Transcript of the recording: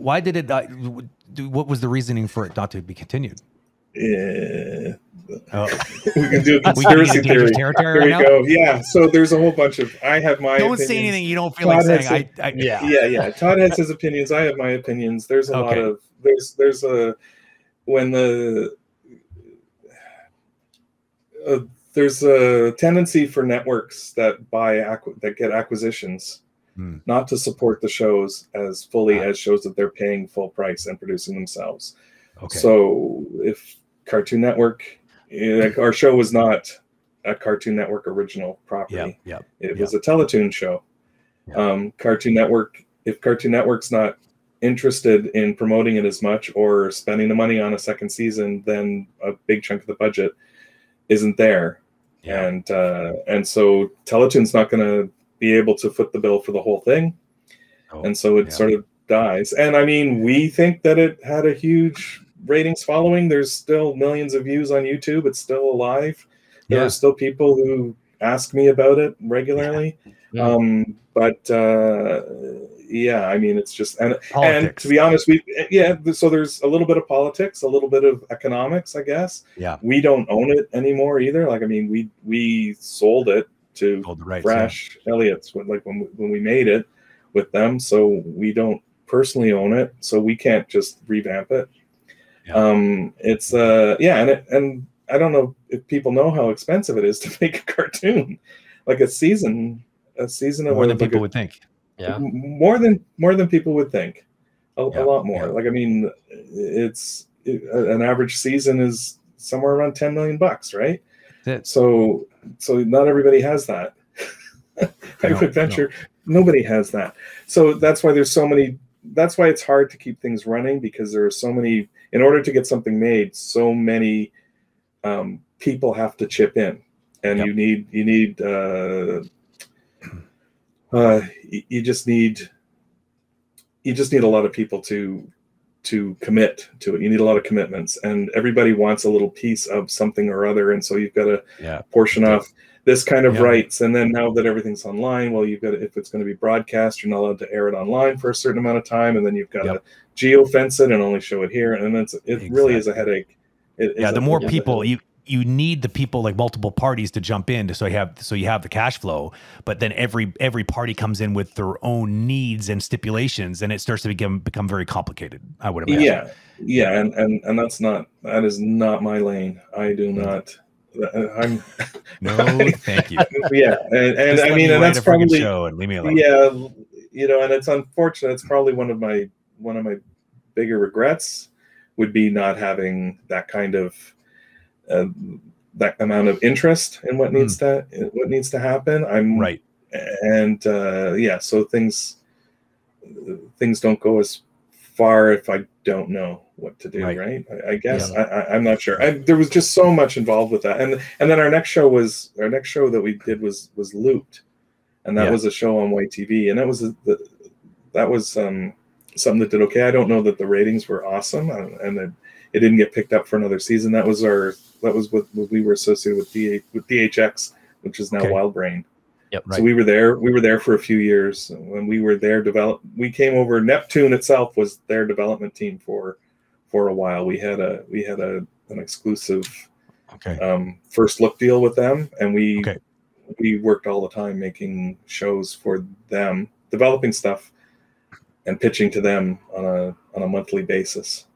why did it? Uh, what was the reasoning for it not to be continued? Yeah. Oh. we can do a We can conspiracy theory. dangerous territory Here right we now? go. Yeah. So there's a whole bunch of. I have my. Don't say anything you don't feel like saying. has I, I Yeah. yeah yeah todd has his opinions i have my opinions there's a lot of there's there's a when the uh, there's a tendency for networks that buy acqu- that get acquisitions Hmm. not to support the shows as fully Ah. as shows that they're paying full price and producing themselves Okay. so if cartoon network eh, like our show was not a cartoon network original property yeah. Yeah. it Yeah. was a Teletoon show. Yeah. Um, Cartoon Network, if Cartoon Network's not interested in promoting it as much or spending the money on a second season, then a big chunk of the budget isn't there. Yeah. And uh, and so Teletoon's not going to be able to foot the bill for the whole thing, Oh, and so it yeah. sort of dies. And I mean, we think that it had a huge ratings following. There's still millions of views on YouTube. It's still alive. There Yeah. are still people who ask me about it regularly. Yeah. Um, but uh, yeah, I mean, it's just and and to be honest, we yeah. So there's a little bit of politics, a little bit of economics, I guess. Yeah. We don't own it anymore either. Like I mean, we we sold it to Hold the rights, yeah. Fresh Elliott's when like when we, when we made it with them, so we don't personally own it, so we can't just revamp it. Yeah. Um, it's uh yeah, and it, and I don't know if people know how expensive it is to make a cartoon, like a season, a season of More than like people a- would think. Yeah. more than more than people would think, a, Yeah, a lot more. yeah. Like I mean, it's it, an average season is somewhere around ten million bucks, right? That's. So so not everybody has that. I No, would venture nobody has that. So that's why there's so many. That's why it's hard to keep things running because there are so many. In order to get something made, so many um, people have to chip in, and Yep. you need you need uh, uh, you just need you just need a lot of people to to commit to it. You need a lot of commitments, and everybody wants a little piece of something or other, and so you've got to Yeah. portion off this kind of Yeah. rights. And then now that everything's online, well, you've got to, if it's going to be broadcast, you're not allowed to air it online for a certain amount of time, and then you've got Yep. to geo fence it and only show it here, and it's it really is a headache. It Yeah. The more people you you need the people like multiple parties to jump in to so you have so you have the cash flow but then every every party comes in with their own needs and stipulations and it starts to become become very complicated i would imagine yeah, yeah, and and and that's not that is not my lane. I do not. Uh, I'm no thank you yeah, and, and I mean, and that's probably show and leave me alone yeah you know and it's unfortunate it's probably one of my one of my bigger regrets would be not having that kind of uh, that amount of interest in what needs to what needs to happen. I'm right. and uh yeah so things things don't go as far if i don't know what to do Right. right, I, I guess I, I i'm not sure. I, there was just so much involved with that. And and then our next show was our next show that we did was was looped and that Yeah. was a show on YTV and that was the that was um something that did okay i don't know that the ratings were awesome and, and that it didn't get picked up for another season that was our that was what, what we were associated with DH, with dhx which is now Okay. WildBrain Yep. Right. so we were there. We were there for a few years. When we were there, develop. We came over. Neptoon itself was their development team for for a while. We had a we had a an exclusive okay um, first look deal with them, and we Okay. we worked all the time making shows for them, developing stuff, and pitching to them on a on a monthly basis.